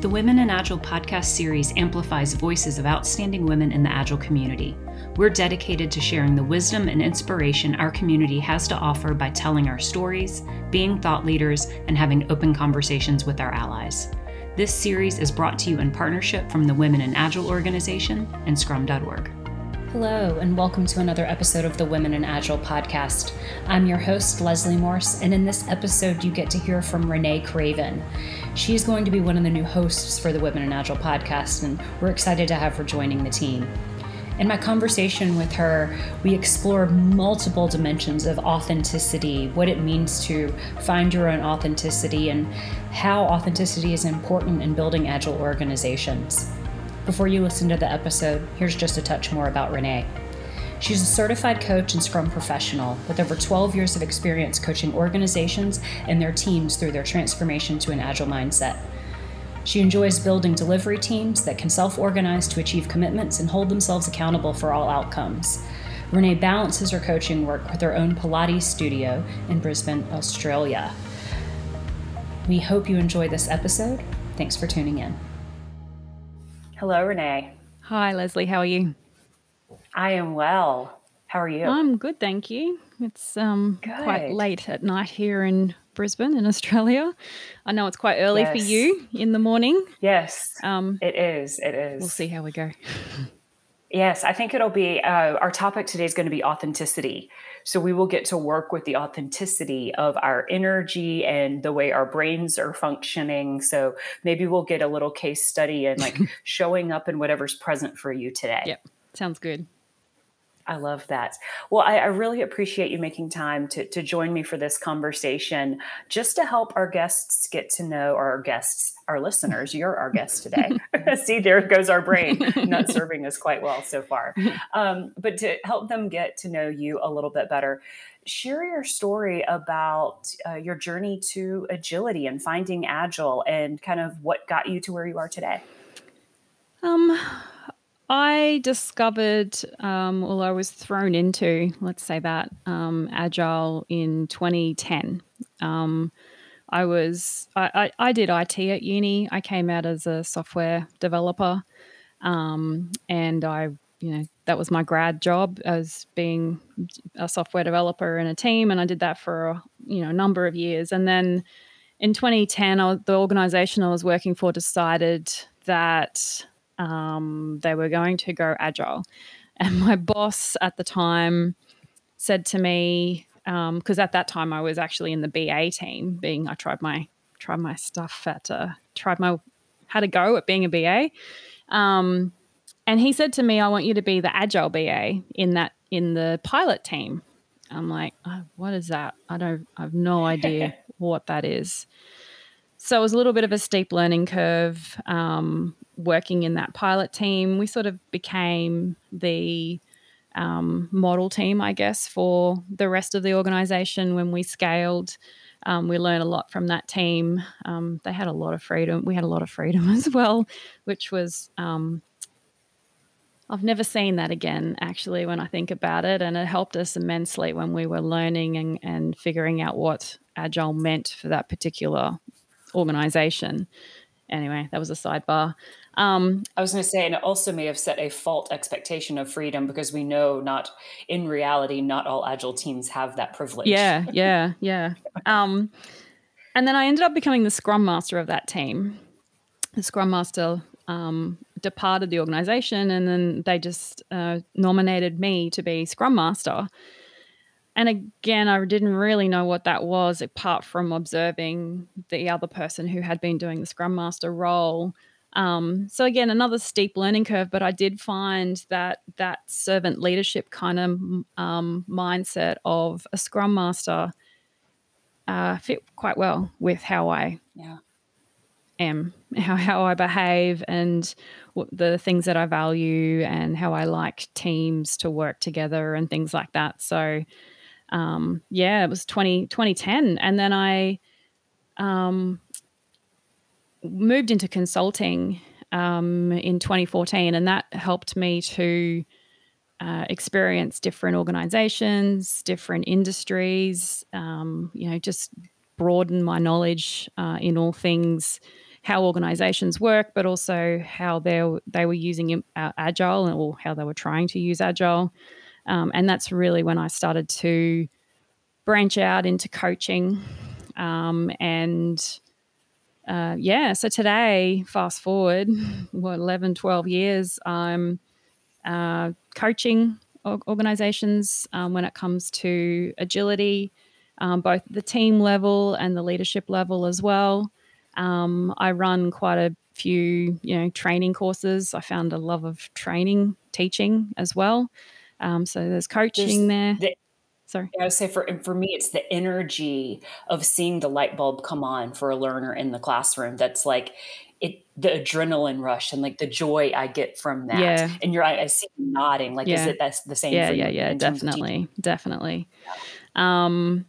The Women in Agile podcast series amplifies voices of outstanding women in the Agile community. We're dedicated to sharing the wisdom and inspiration our community has to offer by telling our stories, being thought leaders, and having open conversations with our allies. This series is brought to you in partnership from the Women in Agile organization and scrum.org. Hello, and welcome to another episode of the Women in Agile podcast. I'm your host, Leslie Morse, and in this episode, you get to hear from Renee Craven. She's going to be one of the new hosts for the Women in Agile podcast, and we're excited to have her joining the team. In my conversation with her, we explore multiple dimensions of authenticity, what it means to find your own authenticity, and how authenticity is important in building agile organizations. Before you listen to the episode, here's just a touch more about Renee. She's a certified coach and Scrum professional with over 12 years of experience coaching organizations and their teams through their transformation to an agile mindset. She enjoys building delivery teams that can self organize to achieve commitments and hold themselves accountable for all outcomes. Renee balances her coaching work with her own Pilates studio in Brisbane, Australia. We hope you enjoy this episode. Thanks for tuning in. Hello, Renee. Hi, Leslie. How are you? I am well. How are you? I'm good, thank you. It's um, quite late at night here in Brisbane, in Australia. I know it's quite early yes. for you in the morning. Yes, um, it is. It is. We'll see how we go. Yes, I think it'll be uh, our topic today is going to be authenticity. So we will get to work with the authenticity of our energy and the way our brains are functioning. So maybe we'll get a little case study and like showing up in whatever's present for you today. Yep, sounds good. I love that. Well, I, I, really appreciate you making time to, to join me for this conversation, just to help our guests get to know our guests, our listeners. You're our guest today. See, there goes our brain, not serving us quite well so far. Um, but to help them get to know you a little bit better, share your story about uh, your journey to agility and finding agile and kind of what got you to where you are today. Um, I discovered, um, well, I was thrown into, let's say that, um, Agile in 2010. Um, I was, I, I, I, did IT at uni. I came out as a software developer. Um, and I, you know, that was my grad job as being a software developer in a team. And I did that for, a, you know, a number of years. And then in 2010, I, the organization I was working for decided that um, they were going to go agile. And my boss at the time said to me, because um, at that time I was actually in the BA team, being I tried my tried my stuff at uh, tried my had a go at being a BA. Um, and he said to me, "I want you to be the agile BA in that in the pilot team." I'm like, oh, "What is that? I don't. I have no idea what that is." So it was a little bit of a steep learning curve. Um, working in that pilot team, we sort of became the um, model team, I guess, for the rest of the organization when we scaled. Um, we learned a lot from that team. Um, they had a lot of freedom. We had a lot of freedom as well, which was, um, I've never seen that again, actually, when I think about it. And it helped us immensely when we were learning and, and figuring out what Agile meant for that particular organization. Anyway, that was a sidebar. Um, I was going to say, and it also may have set a fault expectation of freedom because we know not in reality, not all agile teams have that privilege. Yeah, yeah, yeah. Um, and then I ended up becoming the scrum master of that team. The scrum master um, departed the organization, and then they just uh, nominated me to be scrum master. And again, I didn't really know what that was apart from observing the other person who had been doing the scrum master role um, so again, another steep learning curve, but I did find that that servant leadership kind of um, mindset of a scrum master uh, fit quite well with how I yeah. am, how how I behave, and the things that I value, and how I like teams to work together and things like that. So um, yeah, it was 20, 2010, and then I. Um, moved into consulting um, in 2014, and that helped me to uh, experience different organizations, different industries, um, you know, just broaden my knowledge uh, in all things how organizations work, but also how they they were using uh, agile or how they were trying to use agile. Um, and that's really when I started to branch out into coaching. Um, and uh, yeah, so today, fast forward, what, 11, 12 years, I'm uh, coaching organizations um, when it comes to agility, um, both the team level and the leadership level as well. Um, I run quite a few, you know, training courses. I found a love of training, teaching as well. Um, so there's coaching there's there. The, Sorry. I would say for for me, it's the energy of seeing the light bulb come on for a learner in the classroom. That's like it, the adrenaline rush and like the joy I get from that. Yeah. And you're, I, I see you nodding. Like, yeah. is it that's the same? Yeah, yeah, yeah, definitely, definitely. Yeah. Um,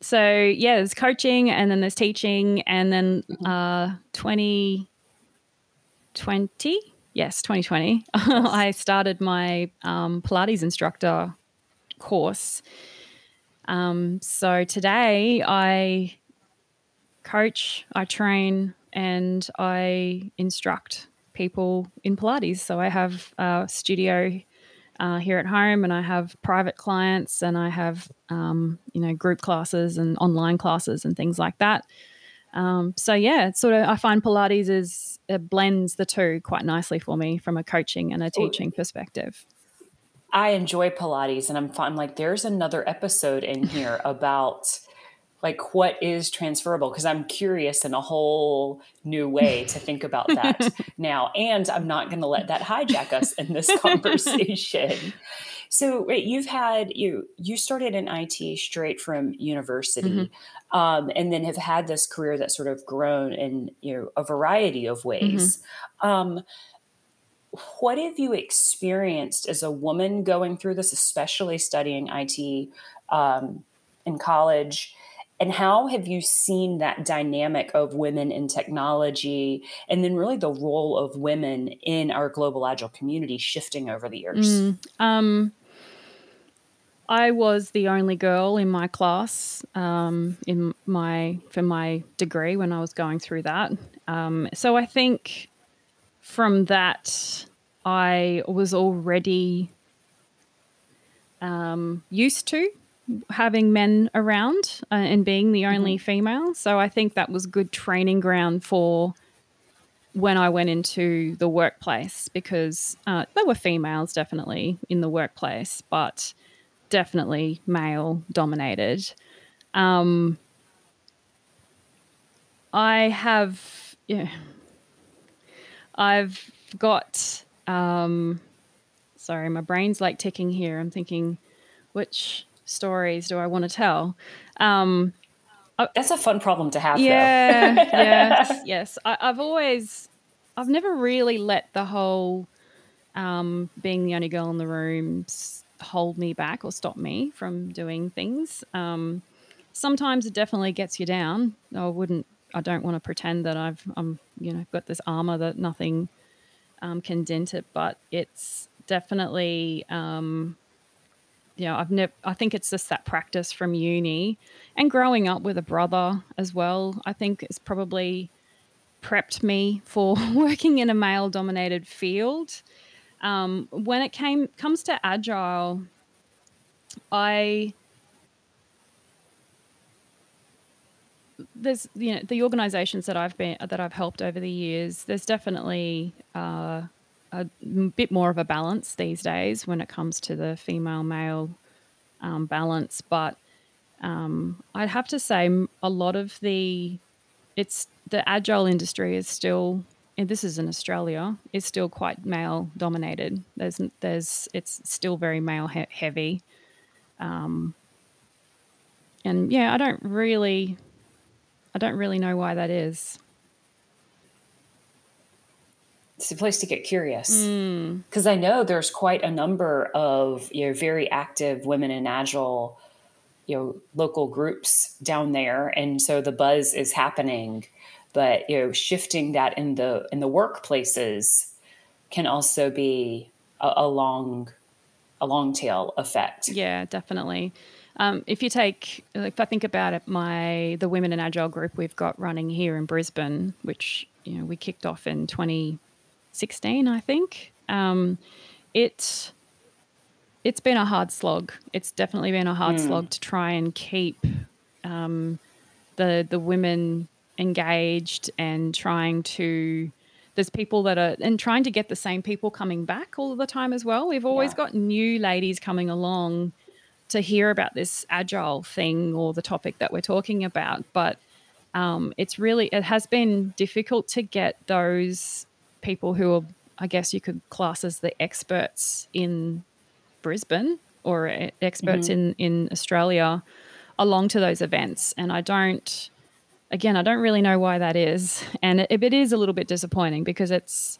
so yeah, there's coaching and then there's teaching and then mm-hmm. uh, 2020, yes, 2020, yes. I started my um, Pilates instructor course. Um, so today I coach, I train, and I instruct people in Pilates. So I have a studio uh, here at home, and I have private clients, and I have um, you know group classes and online classes and things like that. Um, so yeah, it's sort of I find Pilates is it blends the two quite nicely for me from a coaching and a teaching perspective. I enjoy Pilates, and I'm, I'm like, there's another episode in here about like what is transferable because i'm curious in a whole new way to think about that now. And i'm not going to let that hijack us in this conversation so wait, you've had you you started in it straight from university mm-hmm. um, and then have had this career that's sort of grown in you know a variety of ways mm-hmm. um, what have you experienced as a woman going through this especially studying it um, in college and how have you seen that dynamic of women in technology and then really the role of women in our global agile community shifting over the years? Mm, um, I was the only girl in my class um, in my for my degree when I was going through that. Um, so I think from that I was already um, used to having men around uh, and being the only mm-hmm. female. So I think that was good training ground for when I went into the workplace because uh, there were females definitely in the workplace, but definitely male dominated. Um, I have, yeah, I've got, um, sorry, my brain's like ticking here. I'm thinking, which stories do I want to tell? Um, That's a fun problem to have. Yeah, yes, yes. I, have always, I've never really let the whole um, being the only girl in the room hold me back or stop me from doing things. Um, sometimes it definitely gets you down. I wouldn't. I don't want to pretend that I've I'm you know got this armor that nothing um, can dent it, but it's definitely um, you know, I've never, I think it's just that practice from uni and growing up with a brother as well. I think it's probably prepped me for working in a male dominated field. Um, when it came comes to agile, I there's you know the organizations that I've been that I've helped over the years. There's definitely uh, a bit more of a balance these days when it comes to the female male um, balance. But um, I'd have to say a lot of the it's the agile industry is still this is in Australia is still quite male dominated. There's there's it's still very male he- heavy. Um, and yeah, I don't really I don't really know why that is it's a place to get curious because mm. I know there's quite a number of you know very active women in agile you know local groups down there and so the buzz is happening but you know shifting that in the in the workplaces can also be a, a long a long tail effect yeah definitely Um, if you take, if I think about it, my the Women in Agile group we've got running here in Brisbane, which you know we kicked off in 2016, I think. Um, it it's been a hard slog. It's definitely been a hard mm. slog to try and keep um, the the women engaged and trying to there's people that are and trying to get the same people coming back all the time as well. We've always yeah. got new ladies coming along to hear about this agile thing or the topic that we're talking about, but um, it's really it has been difficult to get those people who are, I guess you could class as the experts in Brisbane or experts mm-hmm. in in Australia along to those events, and I don't again, I don't really know why that is. And it, it is a little bit disappointing because it's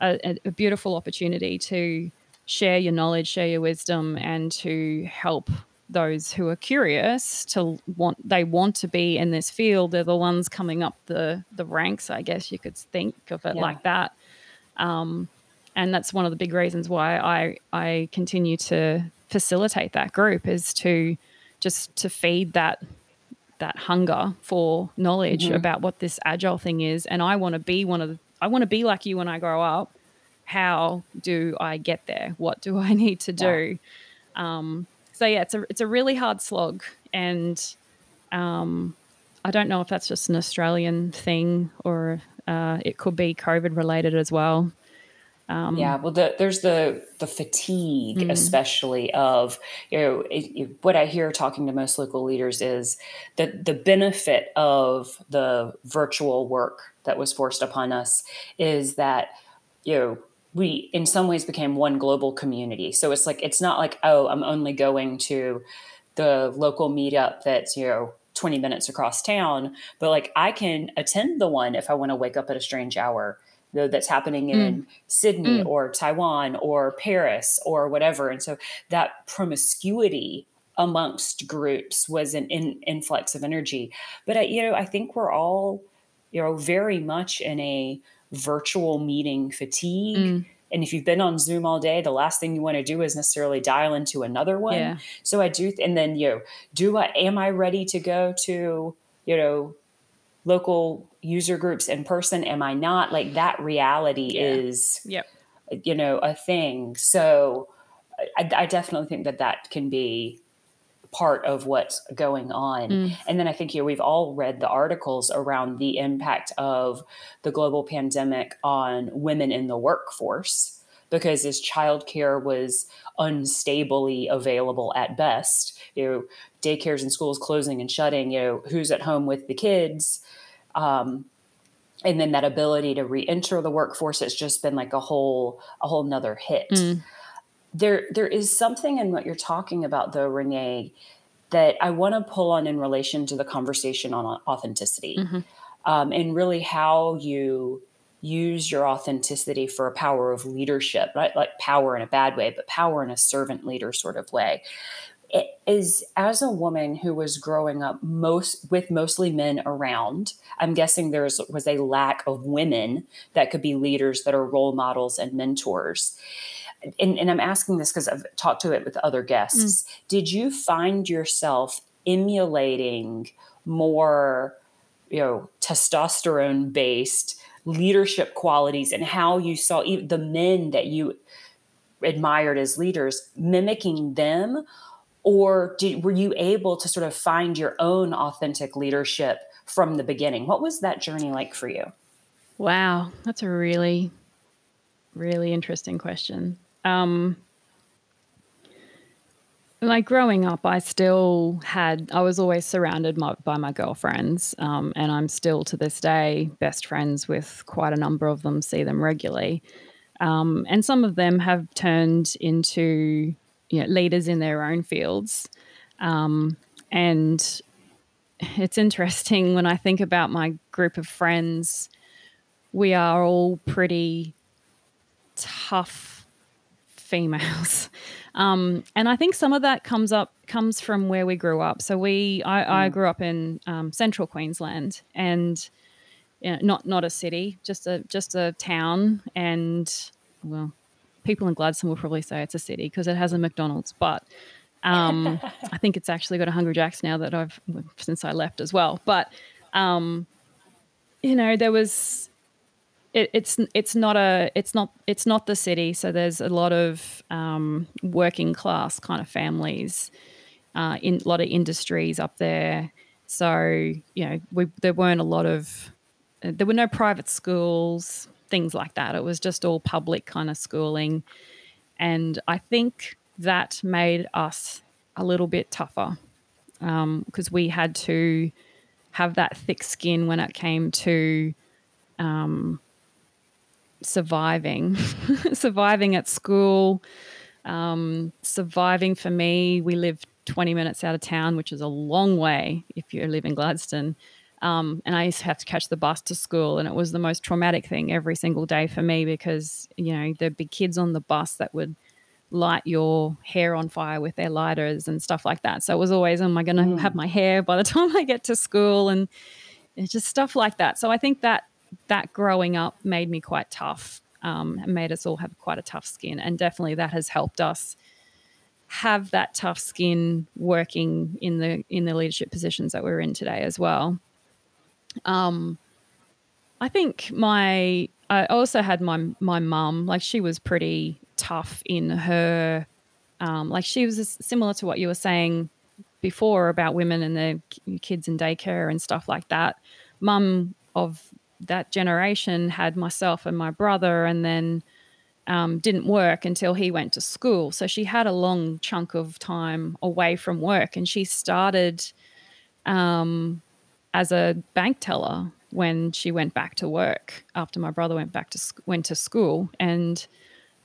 a, a, beautiful opportunity to share your knowledge, share your wisdom, and to help those who are curious to want they want to be in this field they're the ones coming up the the ranks i guess you could think of it yeah. like that um, and that's one of the big reasons why i i continue to facilitate that group is to just to feed that that hunger for knowledge mm-hmm. about what this agile thing is. And i want to be one of the i want to be like you when i grow up. How do i get there? What do i need to do? Yeah. um, so yeah it's a it's a really hard slog. And um, i don't know if that's just an australian thing or uh, it could be covid related as well um, yeah, well, the, there's the the fatigue, mm-hmm. especially of you know it, it, what I hear talking to most local leaders is that the benefit of the virtual work that was forced upon us is that you know we in some ways became one global community. So it's like it's not like oh I'm only going to the local meetup that's you know 20 minutes across town, but like I can attend the one if I want to wake up at a strange hour that's happening in mm. Sydney mm. or Taiwan or Paris or whatever. And so that promiscuity amongst groups was an in, influx of energy. But I, you know, I think we're all, you know, very much in a virtual meeting fatigue. Mm. And if you've been on Zoom all day, the last thing you want to do is necessarily dial into another one. Yeah. So I do, and then you know, do I am I ready to go to you know local user groups in person am i not like that reality yeah. is yep. you know a thing so I, I, definitely think that that can be part of what's going on mm. and then i think you know, we've all read the articles around the impact of the global pandemic on women in the workforce because as childcare was unstably available at best you know daycares and schools closing and shutting you know who's at home with the kids um, and then that ability to re-enter the workforce has just been like a whole a whole nother hit mm. there there is something in what you're talking about though renee that i want to pull on in relation to the conversation on authenticity mm-hmm. um, and really how you use your authenticity for a power of leadership right? Like power in a bad way but power in a servant leader sort of way. Is as a woman who was growing up most with mostly men around i'm guessing there was a lack of women that could be leaders that are role models and mentors. And, and i'm asking this because i've talked to it with other guests. Mm. did you find yourself emulating more you know testosterone based leadership qualities and how you saw the men that you admired as leaders mimicking them? Or did, were you able to sort of find your own authentic leadership from the beginning? What was that journey like for you? Wow that's a really really interesting question. Um like growing up i still had i was always surrounded my, by my girlfriends um, and i'm still to this day best friends with quite a number of them see them regularly um, and some of them have turned into you know, leaders in their own fields. Um, and it's interesting when I think about my group of friends, we are all pretty tough females. Um, and I think some of that comes up comes from where we grew up. So we, I, mm. I grew up in um, central Queensland, and you know, not not a city, just a just a town, and well, people in Gladstone will probably say it's a city because it has a McDonald's, but Um, I think it's actually got a Hungry Jacks now that I've since I left as well. But um, you know, there was it, it's it's not a it's not it's not the city. So there's a lot of um, working class kind of families, uh, in a lot of industries up there. So you know, we there weren't a lot of uh, there were no private schools, things like that. It was just all public kind of schooling, and I think that made us a little bit tougher because um, we had to have that thick skin when it came to um, surviving, surviving at school, um, surviving for me. We lived 20 minutes out of town, which is a long way if you live in Gladstone. Um, and I used to have to catch the bus to school, and it was the most traumatic thing every single day for me because you know there'd be kids on the bus that would light your hair on fire with their lighters and stuff like that. So it was always, am I going to mm. have my hair by the time I get to school? And it's just stuff like that. So I think that that growing up made me quite tough um, and made us all have quite a tough skin. And definitely that has helped us have that tough skin working in the in the leadership positions that we're in today as well. Um, I think my I also had my my mum like she was pretty tough in her um, like she was similar to what you were saying before about women and their kids in daycare and stuff like that. Mum of that generation had myself and my brother, and then um, didn't work until he went to school. So she had a long chunk of time away from work, and she started um, as a bank teller when she went back to work after my brother went back to went to school, and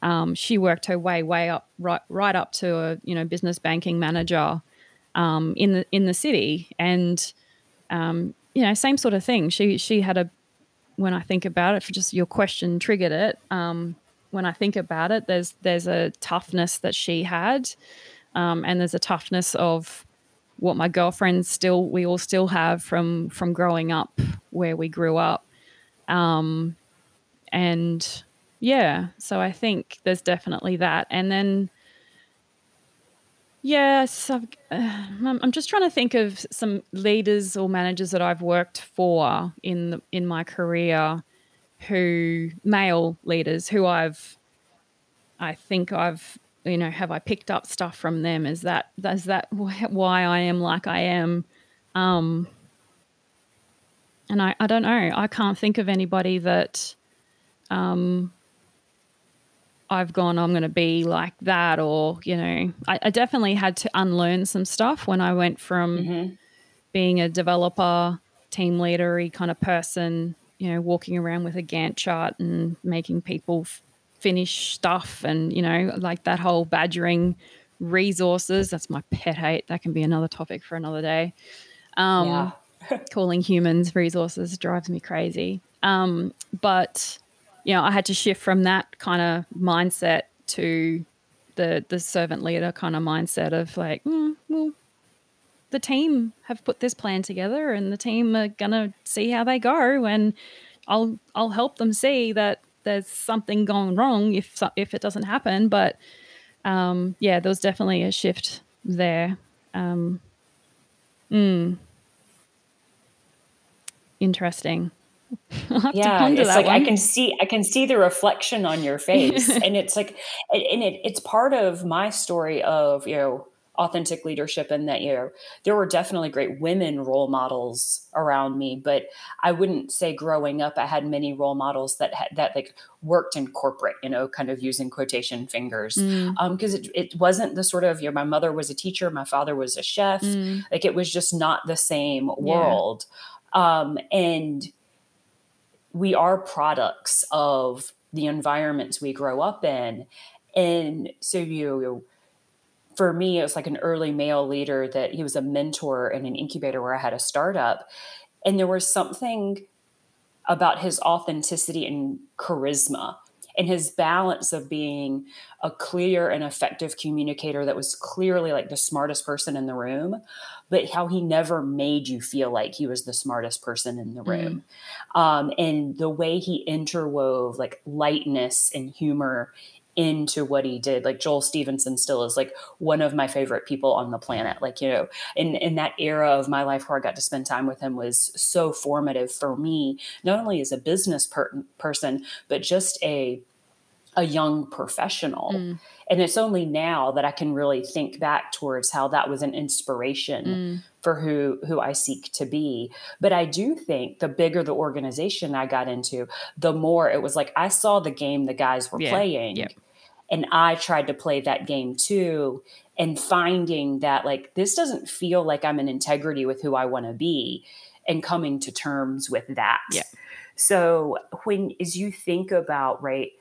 um, she worked her way way up right right up to a you know business banking manager um, in the in the city, and um, you know same sort of thing. She she had a when I think about it, for just your question triggered it. Um, when I think about it, there's there's a toughness that she had, um, and there's a toughness of what my girlfriends still we all still have from from growing up where we grew up, um, and yeah, so I think there's definitely that, and then Yes, uh, I'm just trying to think of some leaders or managers that I've worked for in the, in my career, who male leaders who I've, I think I've, you know, have I picked up stuff from them? Is that is that why I am like I am? Um, and I, I don't know. I can't think of anybody that um, I've gone, I'm going to be like that, or, you know, I, I, definitely had to unlearn some stuff when I went from mm-hmm. being a developer, team leadery kind of person, you know, walking around with a Gantt chart and making people f- finish stuff and, you know, like that whole badgering resources. That's my pet hate. That can be another topic for another day. Um, yeah. calling humans resources drives me crazy. Um, but you know, I had to shift from that kind of mindset to the the servant leader kind of mindset of like, mm, well, the team have put this plan together, and the team are gonna see how they go, and I'll I'll help them see that there's something going wrong if if it doesn't happen. But um, yeah, there was definitely a shift there. Um, mm, interesting. Yeah, it's like one. I can see I can see the reflection on your face, and it's like, and it it's part of my story of you know authentic leadership and that you know there were definitely great women role models around me but i wouldn't say growing up i had many role models that had that like worked in corporate you know kind of using quotation fingers because mm. um, it, it wasn't the sort of you know my mother was a teacher my father was a chef mm. like it was just not the same world yeah. um, and we are products of the environments we grow up in. And so you for me, it was like an early male leader that he was a mentor in an incubator where I had a startup. And there was something about his authenticity and charisma and his balance of being a clear and effective communicator that was clearly like the smartest person in the room, but how he never made you feel like he was the smartest person in the room. Mm. Um, and the way he interwove like lightness and humor into what he did. Like Joel Stevenson still is like one of my favorite people on the planet. Like, you know, in, in that era of my life where I got to spend time with him was so formative for me, not only as a business per- person, but just a a young professional. Mm. And it's only now that I can really think back towards how that was an inspiration mm. for who who I seek to be. But I do think the bigger the organization I got into, the more it was like I saw the game the guys were yeah. playing. Yeah. And I tried to play that game too and finding that like this doesn't feel like I'm in integrity with who I want to be and coming to terms with that. Yeah. So when as you think about right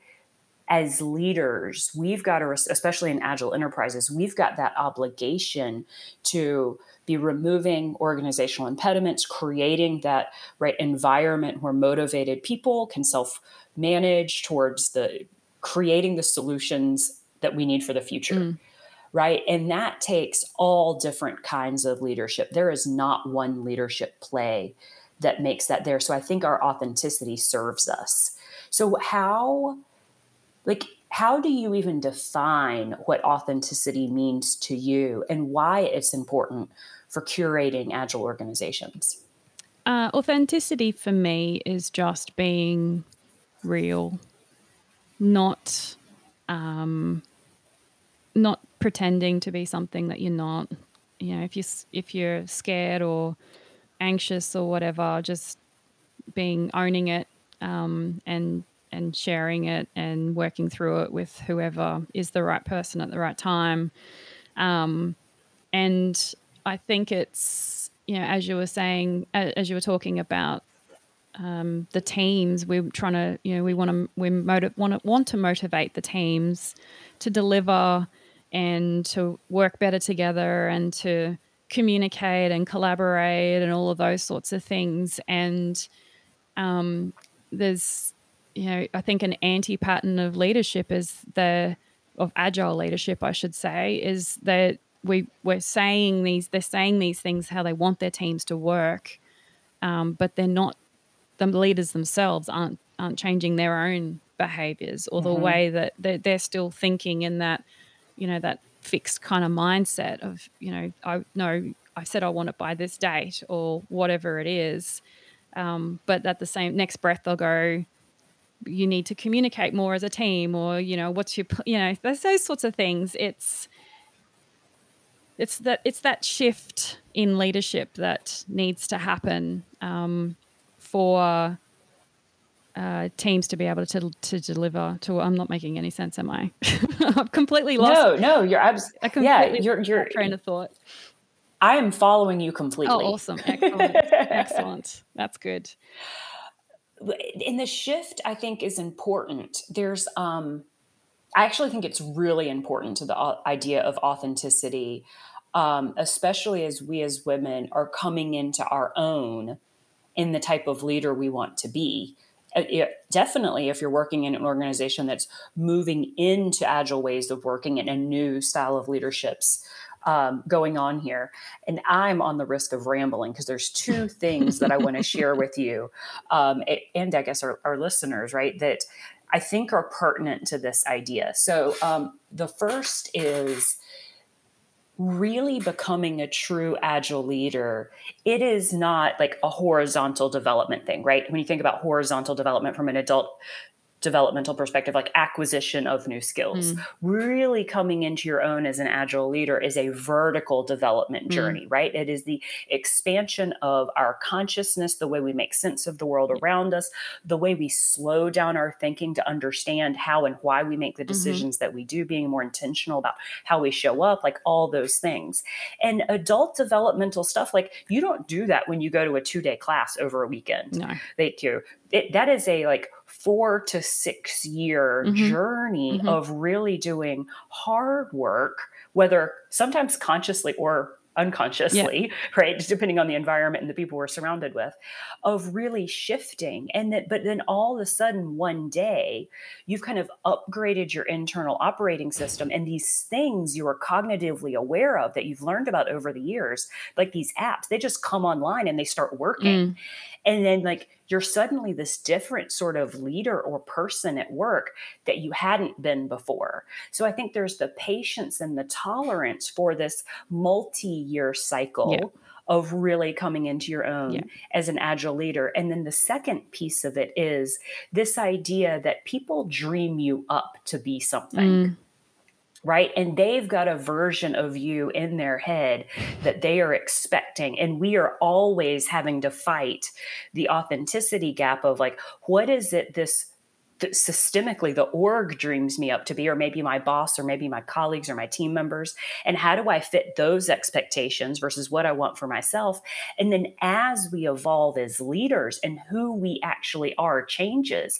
as leaders, we've got to, especially in agile enterprises, we've got that obligation to be removing organizational impediments, creating that right environment where motivated people can self manage towards the creating the solutions that we need for the future. Mm. Right. And that takes all different kinds of leadership. There is not one leadership play that makes that there. So I think our authenticity serves us. So, how like how do you even define what authenticity means to you and why it's important for curating agile organizations? Uh, authenticity for me is just being real not um, not pretending to be something that you're not. You know if you if you're scared or anxious or whatever just being owning it um, and and sharing it and working through it with whoever is the right person at the right time. Um, and I think it's, you know, as you were saying, as you were talking about um, the teams, we're trying to, you know, we want to, we motiv- want to want to motivate the teams to deliver and to work better together and to communicate and collaborate and all of those sorts of things. And um, there's you know, I think an anti pattern of leadership is the of agile leadership, I should say, is that we we're saying these they're saying these things how they want their teams to work, um, but they're not the leaders themselves aren't aren't changing their own behaviors or mm-hmm. the way that they're, they're still thinking in that you know that fixed kind of mindset of you know I know I said I want it by this date or whatever it is, um, but at the same next breath they'll go you need to communicate more as a team or you know what's your you know those, those sorts of things. It's it's that it's that shift in leadership that needs to happen um, for uh, teams to be able to to deliver to I'm not making any sense am I? I'm completely lost no no you're abs- yeah you're you're train of thought. I am following you completely. Oh awesome. Excellent. Excellent. That's good in the shift i think is important. There's um i actually think it's really important to the idea of authenticity um, especially as we as women are coming into our own in the type of leader we want to be. Uh, it, definitely if you're working in an organization that's moving into agile ways of working and a new style of leaderships um, going on here. And I'm on the risk of rambling because there's two things that I want to share with you um, and I guess our, our, listeners, right? That I think are pertinent to this idea. So um, the first is really becoming a true agile leader it is not like a horizontal development thing right when you think about horizontal development from an adult developmental perspective, like acquisition of new skills. Mm. Really coming into your own as an agile leader is a vertical development mm. journey, mm. right? It is the expansion of our consciousness, the way we make sense of the world around us, the way we slow down our thinking to understand how and why we make the mm-hmm. decisions mm-hmm. that we do, being more intentional about how we show up, like all those things. And adult developmental stuff, like you don't do that when you go to a two day class over a weekend. No. They do. It, that is a like four to six year mm-hmm. journey mm-hmm. of really doing hard work, whether sometimes consciously or unconsciously, yeah. right? Depending on the environment and the people we're surrounded with, of really shifting. And that, but then all of a sudden, one day, you've kind of upgraded your internal operating system. And these things you are cognitively aware of that you've learned about over the years, like these apps, they just come online and they start working. Mm. And then, like, you're suddenly this different sort of leader or person at work that you hadn't been before. So I think there's the patience and the tolerance for this multi year cycle. Yeah. Of really coming into your own yeah. as an agile leader. And then the second piece of it is this idea that people dream you up to be something. Mm right? And they've got a version of you in their head that they are expecting. And we are always having to fight the authenticity gap of like, what is it this systemically the org dreams me up to be or maybe my boss or maybe my colleagues or my team members and how do i fit those expectations versus what i want for myself and then as we evolve as leaders and who we actually are changes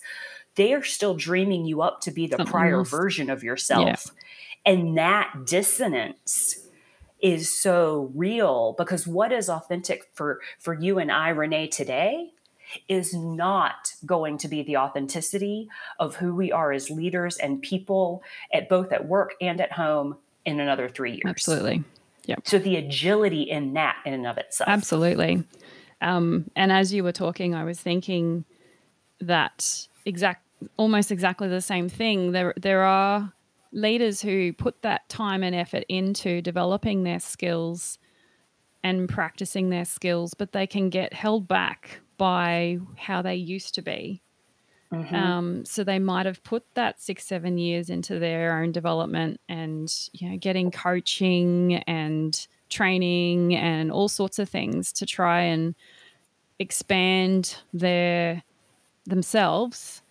they are still dreaming you up to be the prior version of yourself yeah. And that dissonance is so real because what is authentic for for you and I Renee today is not going to be the authenticity of who we are as leaders and people at both at work and at home in another 3 years. Absolutely. Yeah. So the agility in that in and of itself. Absolutely. Um, and as you were talking, I was thinking that exact almost exactly the same thing. There there are leaders who put that time and effort into developing their skills and practicing their skills, but they can get held back by how they used to be. Mm-hmm. Um, so they might have put that six, seven years into their own development and you know getting coaching and training and all sorts of things to try and expand their themselves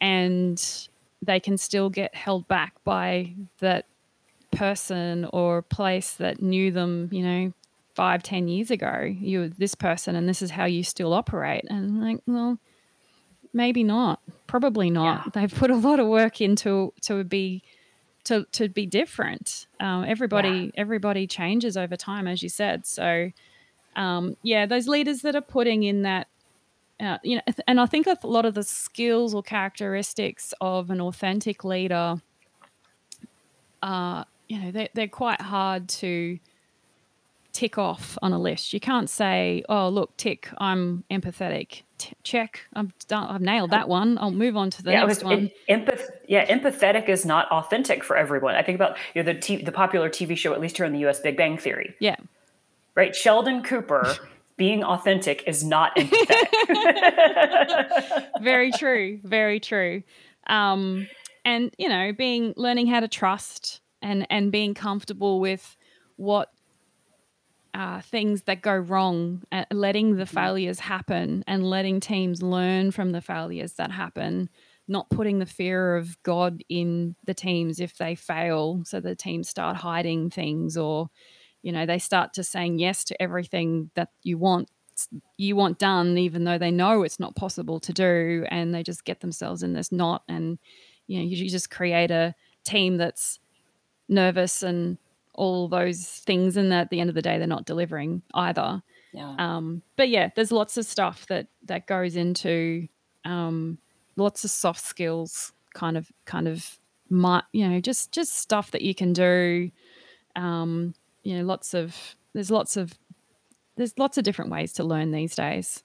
and they can still get held back by that person or place that knew them, you know, five, ten years ago. You're this person and this is how you still operate. And like, well, maybe not. Probably not. Yeah. They've put a lot of work into to be to to be different. Um, everybody yeah. everybody changes over time, as you said. So um, yeah, those leaders that are putting in that uh, you know, and I think a lot of the skills or characteristics of an authentic leader, uh, you know, they're, they're quite hard to tick off on a list. You can't say, "Oh, look, tick, I'm empathetic." T- check, I've done, I've nailed that one. I'll move on to the yeah, next was, one. Empath- yeah, empathetic is not authentic for everyone. I think about you know the t- the popular TV show, at least here in the U.S., Big Bang Theory. Yeah, right. Sheldon Cooper being authentic is not empathetic. very true. Very true. Um, and you know, being learning how to trust and and being comfortable with what uh, things that go wrong, uh, letting the mm-hmm. failures happen, and letting teams learn from the failures that happen. Not putting the fear of God in the teams if they fail, so the teams start hiding things or you know they start to saying yes to everything that you want you want done even though they know it's not possible to do and they just get themselves in this knot and you know you just create a team that's nervous and all those things and at the end of the day they're not delivering either yeah. Um, but yeah there's lots of stuff that that goes into um, lots of soft skills kind of kind of you know just just stuff that you can do um, you know lots of there's lots of there's lots of different ways to learn these days.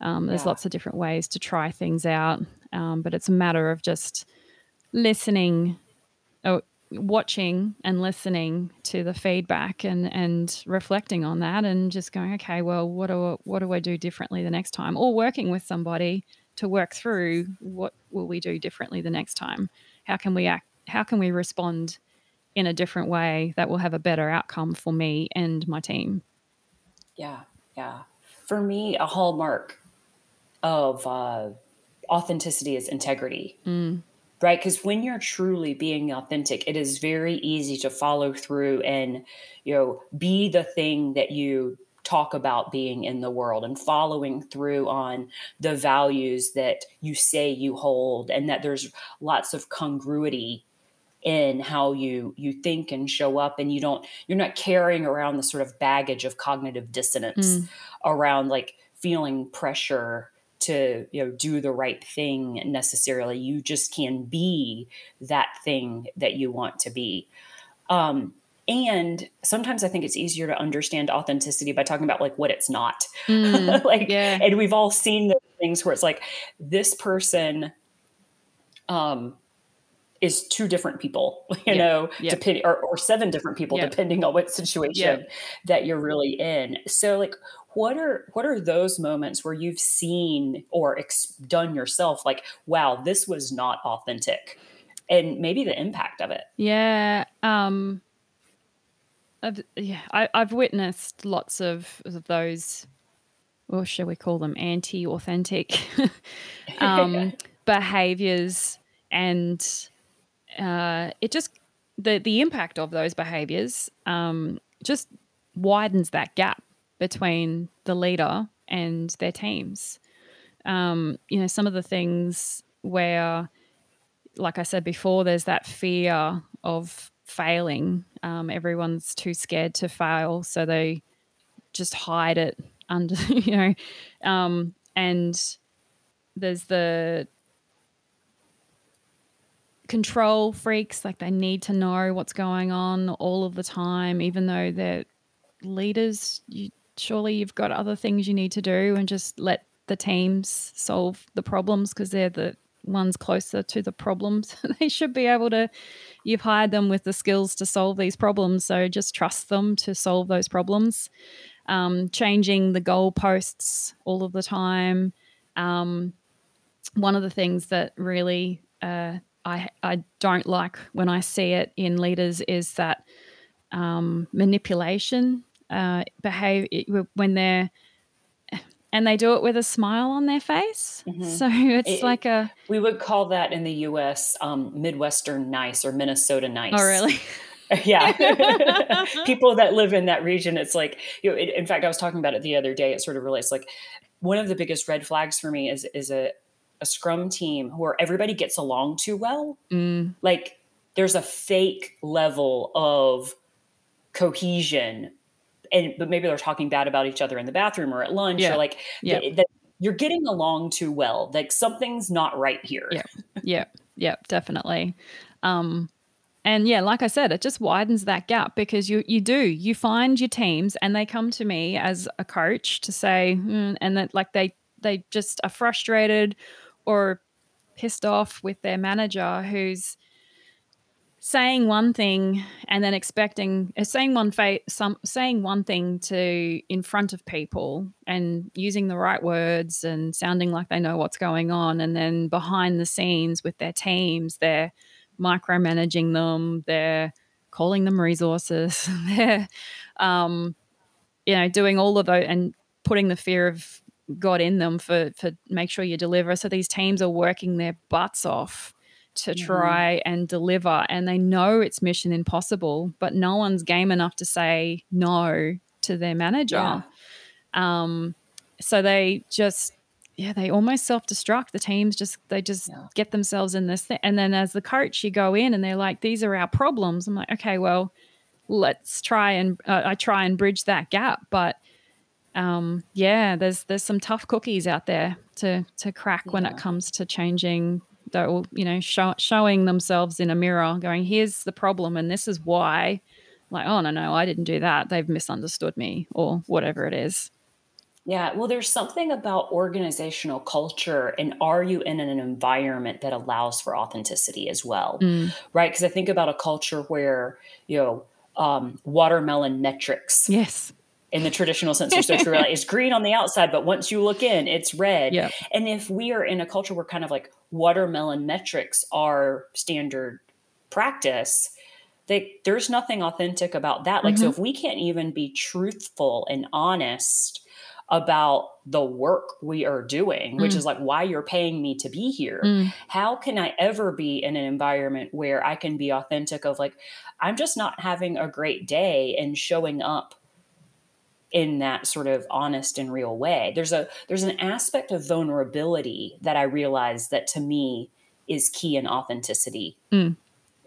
Um, there's yeah. lots of different ways to try things out um, but it's a matter of just listening or watching and listening to the feedback and and reflecting on that and just going okay well what do I, what do I do differently the next time? Or working with somebody to work through what will we do differently the next time? How can we act how can we respond in a different way that will have a better outcome for me and my team. Yeah, yeah. For me, a hallmark of uh, authenticity is integrity. Mm. Right? Because when you're truly being authentic, it is very easy to follow through and, you know, be the thing that you talk about being in the world and following through on the values that you say you hold and that there's lots of congruity in how you you think and show up and you don't you're not carrying around the sort of baggage of cognitive dissonance mm. around like feeling pressure to you know do the right thing necessarily you just can be that thing that you want to be um and sometimes i think it's easier to understand authenticity by talking about like what it's not mm, like yeah. and we've all seen the things where it's like this person um is two different people, you yeah. know, yeah. depending or, or seven different people, yeah. depending on what situation that you're really in. So like what are what are those moments where you've seen or ex- done yourself like wow this was not authentic and maybe the impact of it yeah um I've, yeah I, have witnessed lots of, of those or shall we call them anti-authentic um, behaviors and uh, it just the the impact of those behaviors um, just widens that gap between the leader and their teams. Um, you know, some of the things where, like I said before, there's that fear of failing. Um, everyone's too scared to fail, so they just hide it under, you know, um, and there's the control freaks like they need to know what's going on all of the time even though they're leaders you surely you've got other things you need to do and just let the teams solve the problems because they're the ones closer to the problems. they should be able to, you've hired them with the skills to solve these problems. So just trust them to solve those problems. Um, changing the goalposts all of the time. Um, one of the things that really uh, I, I don't like when I see it in leaders is that um, manipulation uh, behave when they're and they do it with a smile on their face. Mm-hmm. So it's it, like a. We would call that in the U.S. Um, Midwestern nice or Minnesota nice. Oh, really? yeah, people that live in that region. It's like you know. It, in fact, I was talking about it the other day. It sort of relates. Like one of the biggest red flags for me is is a a scrum team where everybody gets along too well. Mm. Like there's a fake level of cohesion and but maybe they're talking bad about each other in the bathroom or at lunch yeah. or like yeah. Th- th- you're getting along too well. Like something's not right here. Yeah. Yeah. Yeah, definitely. Um and yeah, like I said, it just widens that gap because you you do you find your teams and they come to me as a coach to say mm, and that like they they just are frustrated or pissed off with their manager who's saying one thing and then expecting uh, saying one fa- some saying one thing to in front of people and using the right words and sounding like they know what's going on and then behind the scenes with their teams they're micromanaging them they're calling them resources they're um, you know doing all of those and putting the fear of god in them for for make sure you deliver so these teams are working their butts off to mm-hmm. try and deliver and they know it's mission impossible but no one's game enough to say no to their manager yeah. um, so they just yeah they almost self-destruct the teams just they just yeah. get themselves in this thing and then as the coach you go in and they're like these are our problems i'm like okay well let's try and uh, i try and bridge that gap but um, yeah, there's there's some tough cookies out there to to crack yeah. when it comes to changing that will, you know, show, showing themselves in a mirror, going, here's the problem and this is why. Like, oh, no, no, I didn't do that. They've misunderstood me or whatever it is. Yeah, well, there's something about organizational culture, and are you in an environment that allows for authenticity as well, mm. right? Because I think about a culture where you know um, watermelon metrics, yes, in the traditional sense of social reality. It's green on the outside, but once you look in, it's red. Yeah. And if we are in a culture where kind of like watermelon metrics are standard practice, they, there's nothing authentic about that. Like, mm-hmm. so if we can't even be truthful and honest about the work we are doing, which mm. is like why you're paying me to be here. Mm. How can I ever be in an environment where I can be authentic of like, I'm just not having a great day and showing up in that sort of honest and real way. There's a there's an aspect of vulnerability that I realize that to me is key in authenticity mm.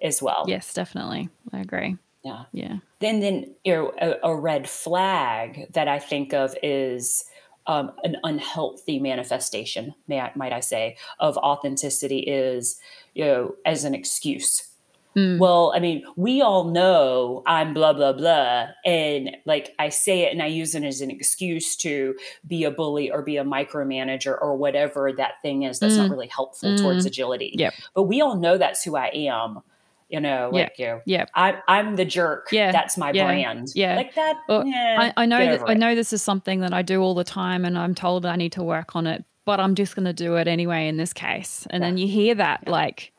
as well. Yes, definitely. I agree. Yeah. Yeah. Then then you know a, a red flag that I think of is um, an unhealthy manifestation, may I, might I say, of authenticity is, you know, as an excuse Mm. Well, I mean, we all know I'm blah, blah, blah. And like I say it and I use it as an excuse to be a bully or be a micromanager or whatever that thing is that's mm. not really helpful mm. towards agility. Yep. But we all know that's who I am. You know, like yeah. you. Yeah. I, I'm the jerk. Yeah. That's my yeah. brand. Yeah. Like that. Well, yeah, I, I know that I know this is something that I do all the time and I'm told I need to work on it, but I'm just going to do it anyway in this case. And yeah. then you hear that like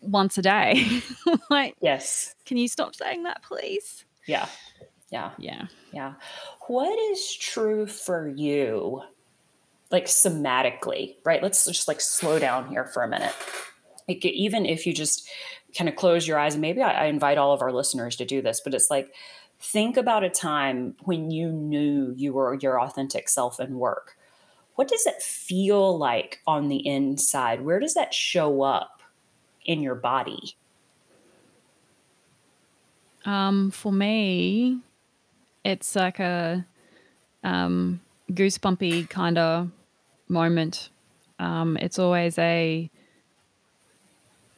once a day. like, yes. Can you stop saying that, please? Yeah. Yeah. Yeah. Yeah. What is true for you, like somatically, right? Let's just like slow down here for a minute. Like, even if you just kind of close your eyes, and maybe I, I invite all of our listeners to do this, but it's like, think about a time when you knew you were your authentic self in work. What does it feel like on the inside? Where does that show up? In your body? Um, for me, it's like a um, goosebumpy kind of moment. Um, it's always a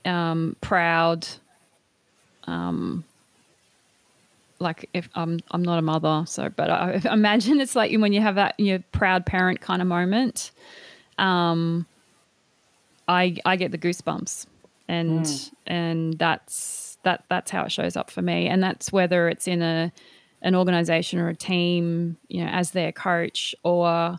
um, proud, um, like if I'm I'm not a mother, so but I imagine it's like when you have that your proud parent kind of moment. Um, I I get the goosebumps and mm. and that's that that's how it shows up for me and that's whether it's in a an organization or a team you know as their coach or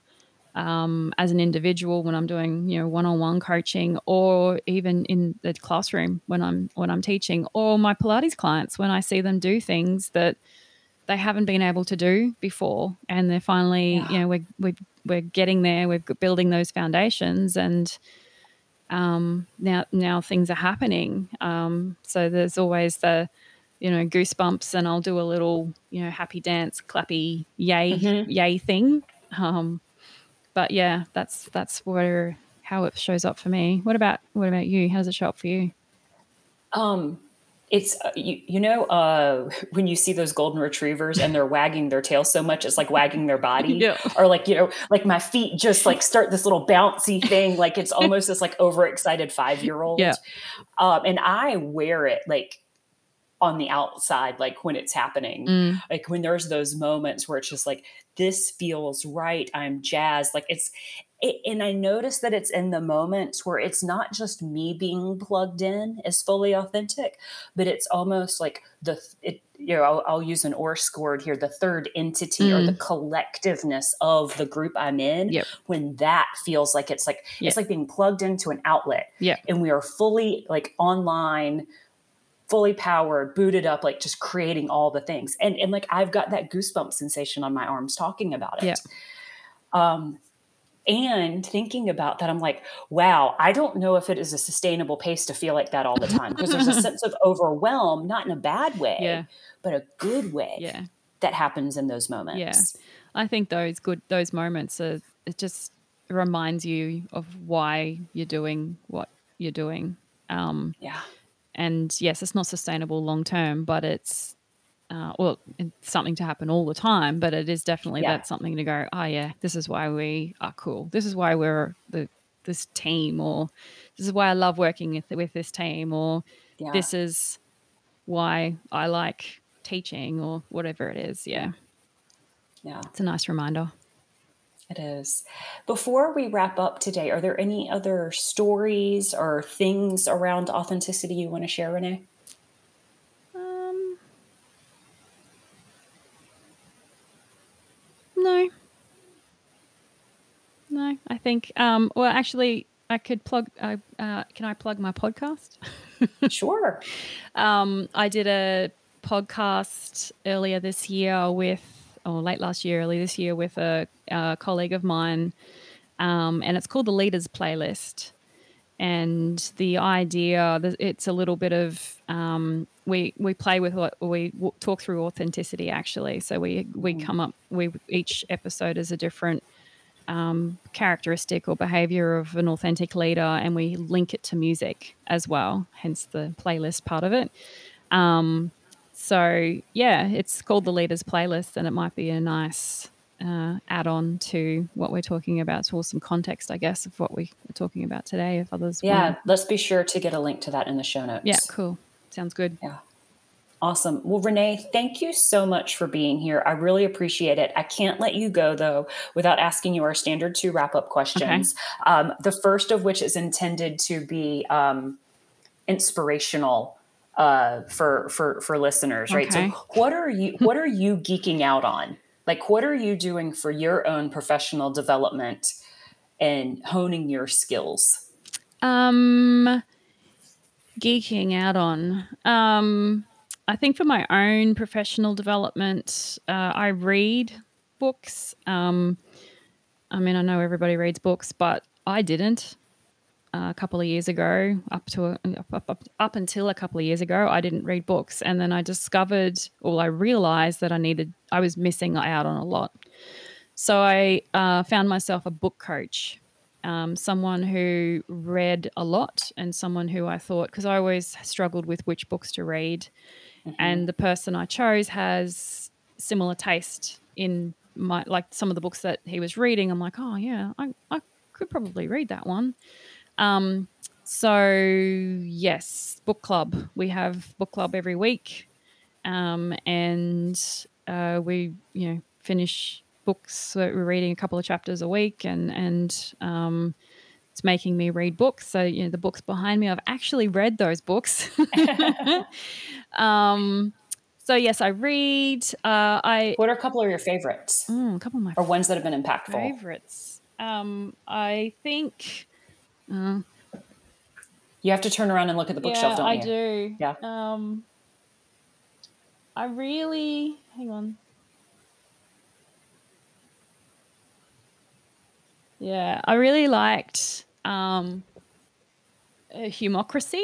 um, as an individual when I'm doing you know one-on-one coaching or even in the classroom when I'm when I'm teaching or my Pilates clients when I see them do things that they haven't been able to do before and they're finally yeah. you know we're, we're we're getting there we're building those foundations and um, now now things are happening. Um, so there's always the you know goosebumps, and I'll do a little you know happy dance, clappy yay mm-hmm. yay thing. Um, but yeah, that's that's where how it shows up for me. What about what about you? How does it show up for you? Um, it's uh, you, you know uh, when you see those golden retrievers and they're wagging their tail so much it's like wagging their body yeah. or like you know like my feet just like start this little bouncy thing like it's almost this like overexcited five year old yeah. um, and i wear it like on the outside like when it's happening mm. like when there's those moments where it's just like this feels right i'm jazzed like it's it, and I notice that it's in the moments where it's not just me being plugged in as fully authentic, but it's almost like the it, you know I'll, I'll use an ORSC word here the third entity mm. or the mm. collectiveness of the group I'm in. Yep. When that feels like it's like yep. it's like being plugged into an outlet. Yeah, and we are fully like online fully powered, booted up, like just creating all the things. And and like I've got that goosebump sensation on my arms talking about it. Yeah. Um, and thinking about that, I'm like, wow, I don't know if it is a sustainable pace to feel like that all the time because there's a sense of overwhelm, not in a bad way, yeah. but a good way yeah. that happens in those moments. Yeah. I think those good, those moments are, it just reminds you of why you're doing what you're doing. Um, yeah. And yes, it's not sustainable long term, but it's uh, well, it's something to happen all the time, but it is definitely yeah. that something to go, oh yeah, this is why we are cool. This is why we're the this team, or this is why I love working with, with this team, or yeah. this is why I like teaching, or whatever it is. Yeah, yeah, it's a nice reminder. It is. Before we wrap up today, are there any other stories or things around authenticity you want to share, Renee? No. No, I think. Um, well, actually, I could plug. Uh, uh, can I plug my podcast? sure. Um, I did a podcast earlier this year with, or late last year, early this year, with a, a colleague of mine, um, and it's called the Leaders Playlist. And the idea, it's a little bit of um, we we play with what we talk through authenticity actually. So we we mm. come up we each episode is a different um, characteristic or behavior of an authentic leader, and we link it to music as well. Hence the playlist part of it. Um, so yeah, it's called the Leaders Playlist, and it might be a nice uh, add on to what we're talking about, to some context, I guess, of what we are talking about today. If others, yeah, want. let's be sure to get a link to that in the show notes. Yeah, cool. sounds good. Yeah. Awesome. Well, Renee, thank you so much for being here. I really appreciate it. I can't let you go, though, without asking you our standard two wrap up questions. Okay. Um, the first of which is intended to be um, inspirational uh, for for for listeners, right? Okay. So, what are you what are you geeking out on? Like, what are you doing for your own professional development and honing your skills? Um, geeking out on. Um, I think for my own professional development, uh, I read books. Um, I mean, I know everybody reads books, but I didn't. A couple of years ago, up to a, up, up, up until a couple of years ago, I didn't read books, and then I discovered, or I realized that I needed, I was missing out on a lot. So I uh, found myself a book coach, um, someone who read a lot, and someone who I thought, because I always struggled with which books to read, mm-hmm. and the person I chose has similar taste in my like some of the books that he was reading. I'm like, oh yeah, I, I could probably read that one. Um, so yes, book club. We have book club every week, um, and uh, we you know finish books. So we're reading a couple of chapters a week, and and um, it's making me read books. So, you know, the books behind me, I've actually read those books. um, so yes, I read. Uh, I what are a couple of your favorites? Mm, a couple of my or ones that have been impactful favorites. Um, I think. Uh, you have to turn around and look at the bookshelf, yeah, don't you? I do. Yeah. Um, I really hang on. Yeah, I really liked um, Humanocracy.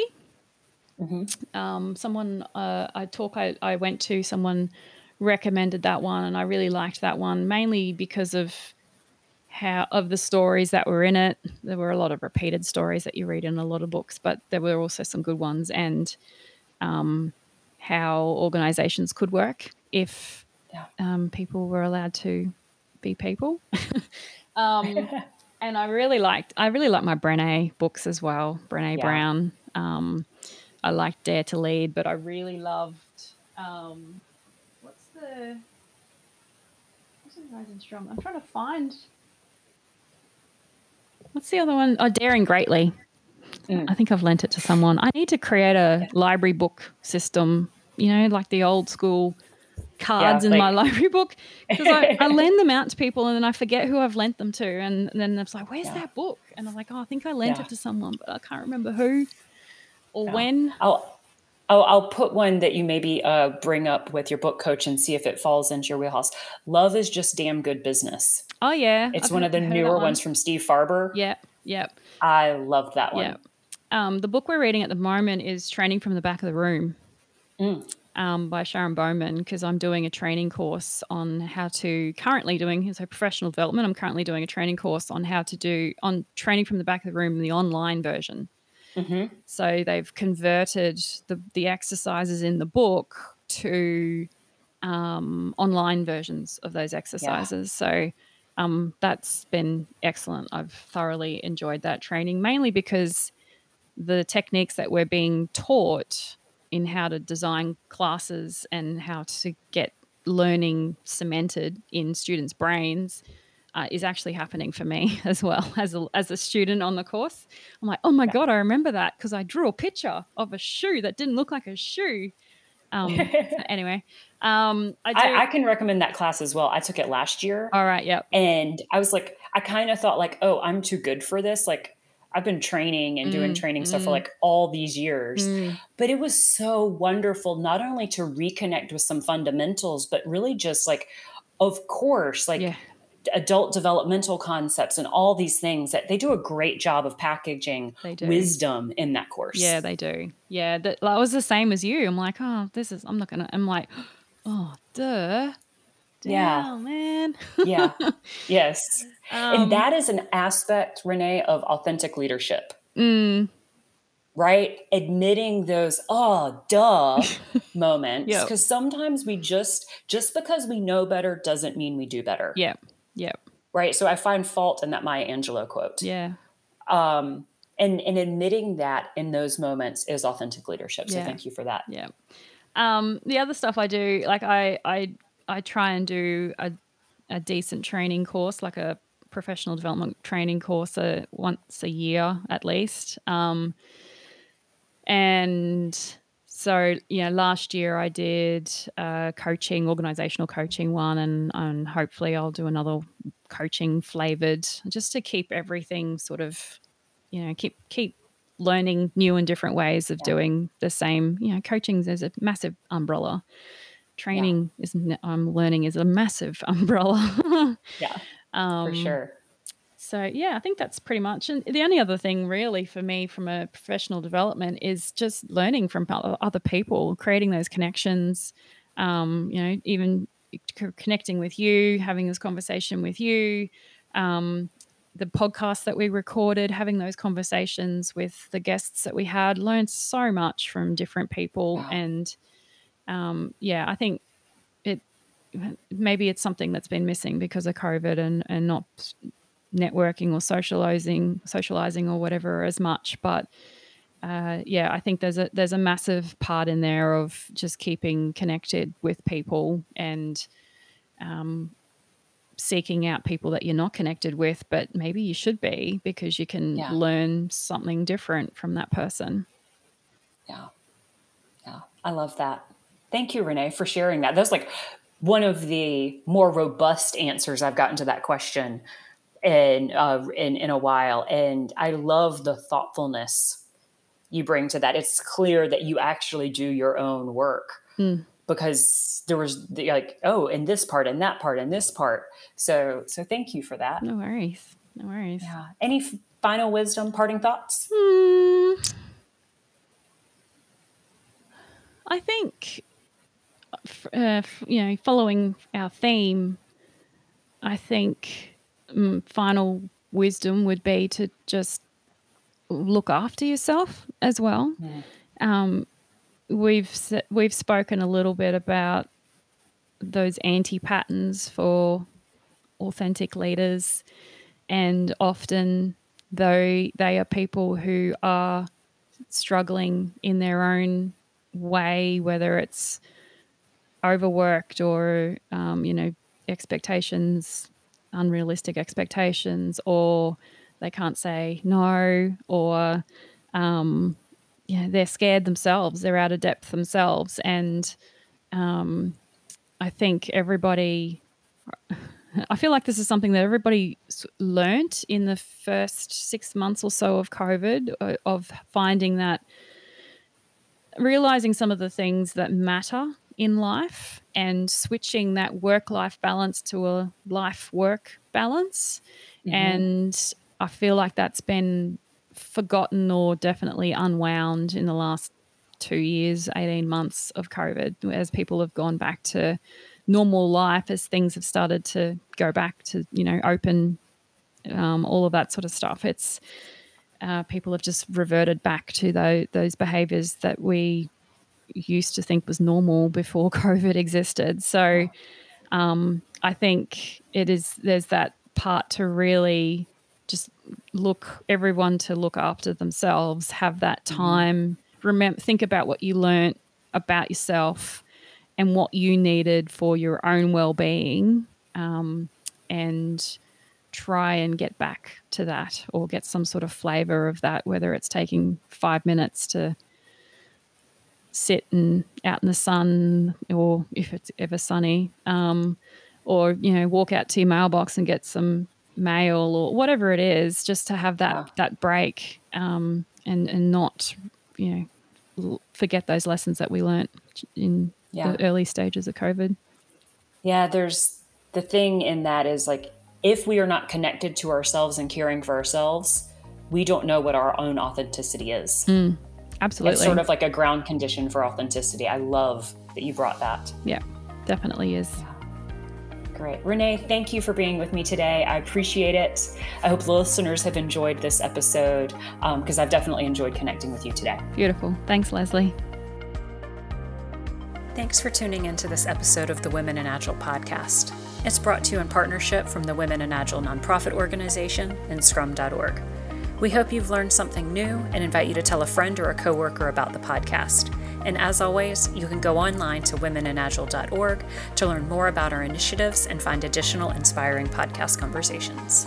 Mm-hmm. Um, someone uh, I talk I, I went to someone recommended that one and I really liked that one mainly because of how of the stories that were in it. There were a lot of repeated stories that you read in a lot of books, but there were also some good ones and um, how organizations could work if um, people were allowed to be people. um, and I really liked I really like my Brené books as well. Brené yeah. Brown. Um, I liked Dare to Lead, but I really loved um, what's the what's the Rising Strong? I'm trying to find what's the other one? Oh, Daring Greatly. Mm. I think I've lent it to someone. I need to create a library book system, you know, like the old school cards yeah, in like, my library book because I, I, lend them out to people and then I forget who I've lent them to and then it's like where's yeah. that book and I'm like oh I think I lent yeah. it to someone but I can't remember who or when I'll, I'll, I'll put one that you maybe uh, bring up with your book coach and see if it falls into your wheelhouse love is just damn good business oh yeah it's I've one of the newer ones from Steve Farber yep yep I loved that one yep. Um, the book we're reading at the moment is Training from the Back of the Room. Mm um, by Sharon Bowman because I'm doing a training course on how to currently doing so professional development. I'm currently doing a training course on how to do on training from the back of the room, the online version. Mm-hmm. So they've converted the the exercises in the book to um, online versions of those exercises. Yeah. So um, that's been excellent. I've thoroughly enjoyed that training, mainly because the techniques that we're being taught in how to design classes and how to get learning cemented in students' brains uh, is actually happening for me as well as a, as a student on the course. I'm like, oh my yeah. God, I remember that because I drew a picture of a shoe that didn't look like a shoe. Um, anyway, um, I, I, I, can recommend that class as well. I took it last year. All right. Yep. And I was like, I kind of thought like, oh, I'm too good for this. Like I've been training and doing mm, training mm. stuff for mm. like all these years. Mm. But it was so wonderful not only to reconnect with some fundamentals, but really just like, of course, like yeah. adult developmental concepts and all these things that they do a great job of packaging wisdom in that course. Yeah, they do. Yeah, that, that was the same as you. I'm like, oh, this is, I'm not going to, I'm like, oh, duh. Damn, yeah, man. yeah. Yes. Um, and that is an aspect, Renee, of authentic leadership. Mm. Right? Admitting those, oh, duh moments. Because yep. sometimes we just, just because we know better doesn't mean we do better. Yeah. Yeah. Right. So I find fault in that Maya Angelou quote. Yeah. Um, and and admitting that in those moments is authentic leadership so yeah. thank you for that yeah um, the other stuff i do like i i i try and do a, a decent training course like a professional development training course uh, once a year at least. Um, and so yeah last year i did uh, coaching organizational coaching one and, and hopefully i'll do another coaching flavored just to keep everything sort of you know keep keep learning new and different ways of yeah. doing the same. You know coaching is a massive umbrella. Training yeah. is um, learning is a massive umbrella. Yeah um, for sure. so yeah i think that's pretty much and the only other thing really for me from a professional development is just learning from other people creating those connections. Um, you know even connecting with you having this conversation with you. Um, the podcast that we recorded, having those conversations with the guests that we had, learned so much from different people. Wow. And um, yeah, I think it maybe it's something that's been missing because of COVID and, and not networking or socializing, socializing or whatever as much. But uh, yeah, I think there's a there's a massive part in there of just keeping connected with people and um, seeking out people that you're not connected with, but maybe you should be because you can yeah. learn something different from that person. Yeah. Yeah. I love that. Thank you, Renee, for sharing that. That's like one of the more robust answers I've gotten to that question in, uh, in, in a while. And I love the thoughtfulness you bring to that. It's clear that you actually do your own work. Mm because there was the, like oh in this part and that part and this part. So so thank you for that. No worries. No worries. Yeah. Any f- final wisdom parting thoughts? Hmm. i think uh, you know following our theme i think um, final wisdom would be to just look after yourself as well. Yeah. um, we've we've spoken a little bit about those anti patterns for authentic leaders, and often though they are people who are struggling in their own way, whether it's overworked or um, you know expectations, unrealistic expectations, or they can't say no, or um, yeah, they're scared themselves. They're out of depth themselves, and um, I think everybody. I feel like this is something that everybody learnt in the first six months or so of COVID, uh, of finding that, realizing some of the things that matter in life and switching that work life balance to a life work balance. Mm-hmm. And I feel like that's been forgotten or definitely unwound in the last two years, 18 months of COVID, as people have gone back to normal life, as things have started to go back to, you know, open, um, all of that sort of stuff. It's uh, people have just reverted back to those, those behaviors that we used to think was normal before COVID existed. So um, I think it is, there's that part to really just look everyone to look after themselves have that mm-hmm. time remember think about what you learnt about yourself and what you needed for your own well-being um, and try and get back to that or get some sort of flavor of that whether it's taking five minutes to sit and out in the sun or if it's ever sunny um, or you know walk out to your mailbox and get some mail or whatever it is, just to have that yeah. that break um, and and not you know forget those lessons that we learnt in yeah. the early stages of COVID. Yeah, there's the thing in that is like if we are not connected to ourselves and caring for ourselves, we don't know what our own authenticity is. Mm, absolutely. It's sort of like a ground condition for authenticity. I love that you brought that. Yeah, definitely is. Yeah. Great. Renee, thank you for being with me today. I appreciate it. I hope the listeners have enjoyed this episode because um, I've definitely enjoyed connecting with you today. Beautiful. Thanks, Leslie. Thanks for tuning into this episode of the Women in Agile podcast. It's brought to you in partnership from the Women in Agile nonprofit organization and scrum.org. We hope you've learned something new and invite you to tell a friend or a coworker about the podcast. And as always, you can go online to womeninagile.org to learn more about our initiatives and find additional inspiring podcast conversations.